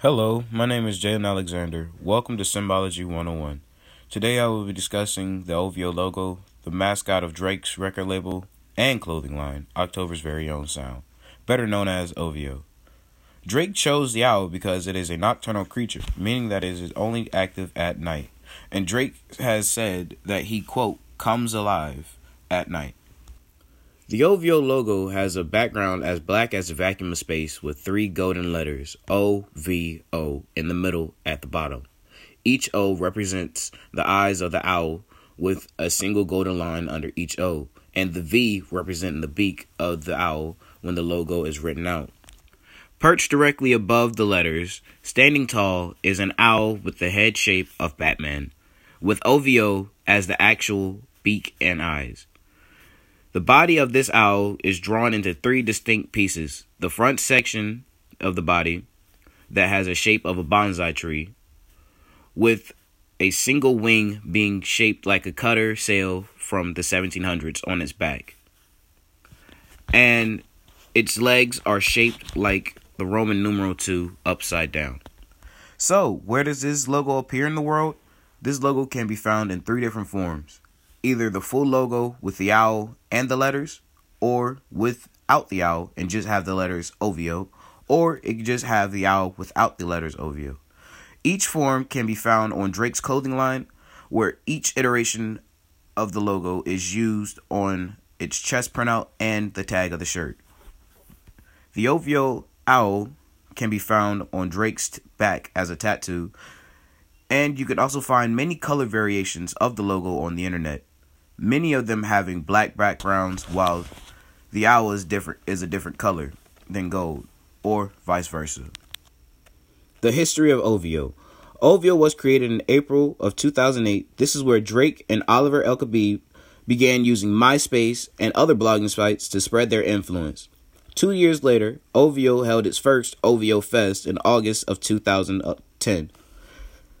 Hello, my name is Jalen Alexander. Welcome to Symbology 101. Today I will be discussing the OVO logo, the mascot of Drake's record label and clothing line, October's very own sound, better known as OVO. Drake chose the owl because it is a nocturnal creature, meaning that it is only active at night. And Drake has said that he, quote, comes alive at night. The OVO logo has a background as black as a vacuum of space with three golden letters O V O in the middle at the bottom. Each O represents the eyes of the owl with a single golden line under each O, and the V representing the beak of the owl when the logo is written out. Perched directly above the letters, standing tall, is an owl with the head shape of Batman, with OVO as the actual beak and eyes. The body of this owl is drawn into three distinct pieces the front section of the body that has a shape of a bonsai tree, with a single wing being shaped like a cutter sail from the 1700s on its back. And its legs are shaped like the Roman numeral 2 upside down. So, where does this logo appear in the world? This logo can be found in three different forms either the full logo with the owl and the letters, or without the owl and just have the letters OVO, or it could just have the owl without the letters OVO. Each form can be found on Drake's clothing line, where each iteration of the logo is used on its chest printout and the tag of the shirt. The OVO owl can be found on Drake's back as a tattoo, and you can also find many color variations of the logo on the internet many of them having black backgrounds while the owl is different is a different color than gold or vice versa. The history of OVO. OVO was created in April of 2008. This is where Drake and Oliver El began using MySpace and other blogging sites to spread their influence. Two years later, OVO held its first OVO Fest in August of 2010,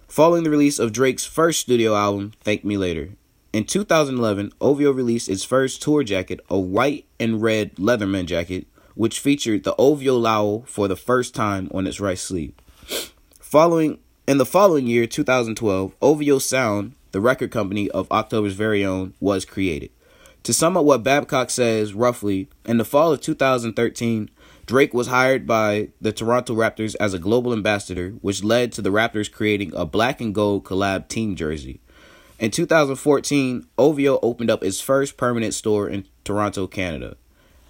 following the release of Drake's first studio album, Thank Me Later. In 2011, OVO released its first tour jacket, a white and red letterman jacket, which featured the OVO owl for the first time on its right sleeve. Following in the following year, 2012, OVO Sound, the record company of October's very own, was created. To sum up what Babcock says roughly, in the fall of 2013, Drake was hired by the Toronto Raptors as a global ambassador, which led to the Raptors creating a black and gold collab team jersey. In 2014, OVO opened up its first permanent store in Toronto, Canada.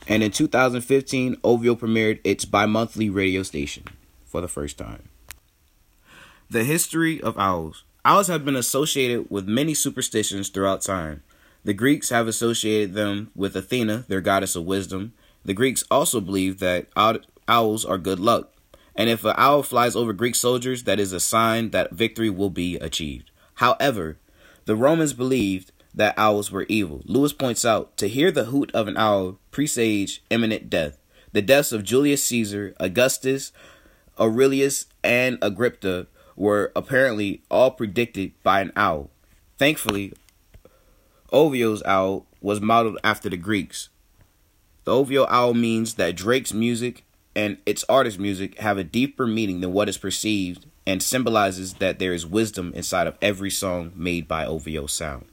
And in 2015, OVO premiered its bi monthly radio station for the first time. The history of owls. Owls have been associated with many superstitions throughout time. The Greeks have associated them with Athena, their goddess of wisdom. The Greeks also believed that owls are good luck. And if an owl flies over Greek soldiers, that is a sign that victory will be achieved. However, the Romans believed that owls were evil. Lewis points out to hear the hoot of an owl presage imminent death. The deaths of Julius Caesar, Augustus, Aurelius, and Agrippa were apparently all predicted by an owl. Thankfully, OVO's owl was modeled after the Greeks. The Ovio owl means that Drake's music and its artist music have a deeper meaning than what is perceived and symbolizes that there is wisdom inside of every song made by OVO Sound.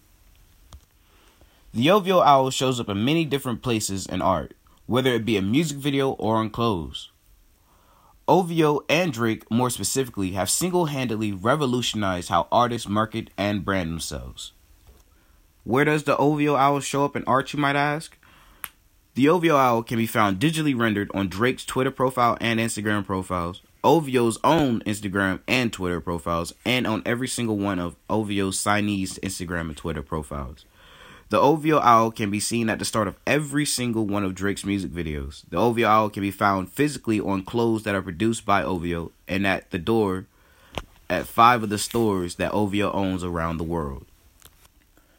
The OVO owl shows up in many different places in art, whether it be a music video or on clothes. OVO and Drake, more specifically, have single handedly revolutionized how artists market and brand themselves. Where does the OVO owl show up in art, you might ask? The OVO owl can be found digitally rendered on Drake's Twitter profile and Instagram profiles, OVO's own Instagram and Twitter profiles, and on every single one of OVO's signees' Instagram and Twitter profiles. The OVO owl can be seen at the start of every single one of Drake's music videos. The OVO owl can be found physically on clothes that are produced by OVO and at the door at five of the stores that OVO owns around the world.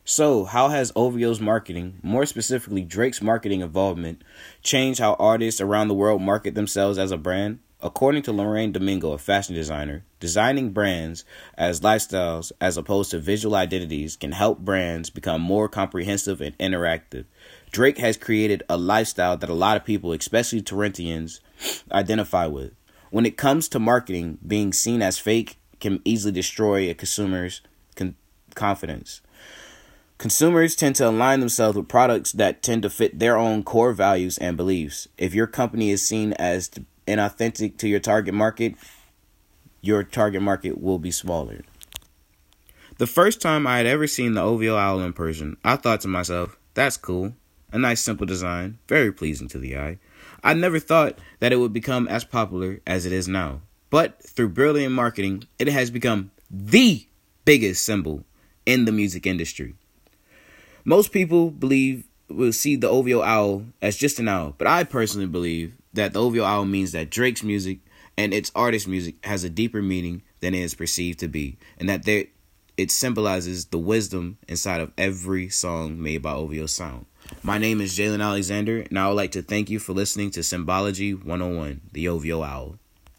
So, how has OVO's marketing, more specifically Drake's marketing involvement, changed how artists around the world market themselves as a brand? According to Lorraine Domingo, a fashion designer, designing brands as lifestyles as opposed to visual identities can help brands become more comprehensive and interactive. Drake has created a lifestyle that a lot of people, especially Torontians, identify with. When it comes to marketing, being seen as fake can easily destroy a consumer's con- confidence. Consumers tend to align themselves with products that tend to fit their own core values and beliefs. If your company is seen as inauthentic to your target market, your target market will be smaller. The first time I had ever seen the OVO owl in person, I thought to myself, that's cool. A nice simple design, very pleasing to the eye. I never thought that it would become as popular as it is now. But through brilliant marketing, it has become the biggest symbol in the music industry. Most people believe will see the OVO owl as just an owl, but I personally believe that the OVO owl means that Drake's music and its artist music has a deeper meaning than it is perceived to be, and that there it symbolizes the wisdom inside of every song made by OVO Sound. My name is Jalen Alexander, and I would like to thank you for listening to Symbology 101, the OVO Owl.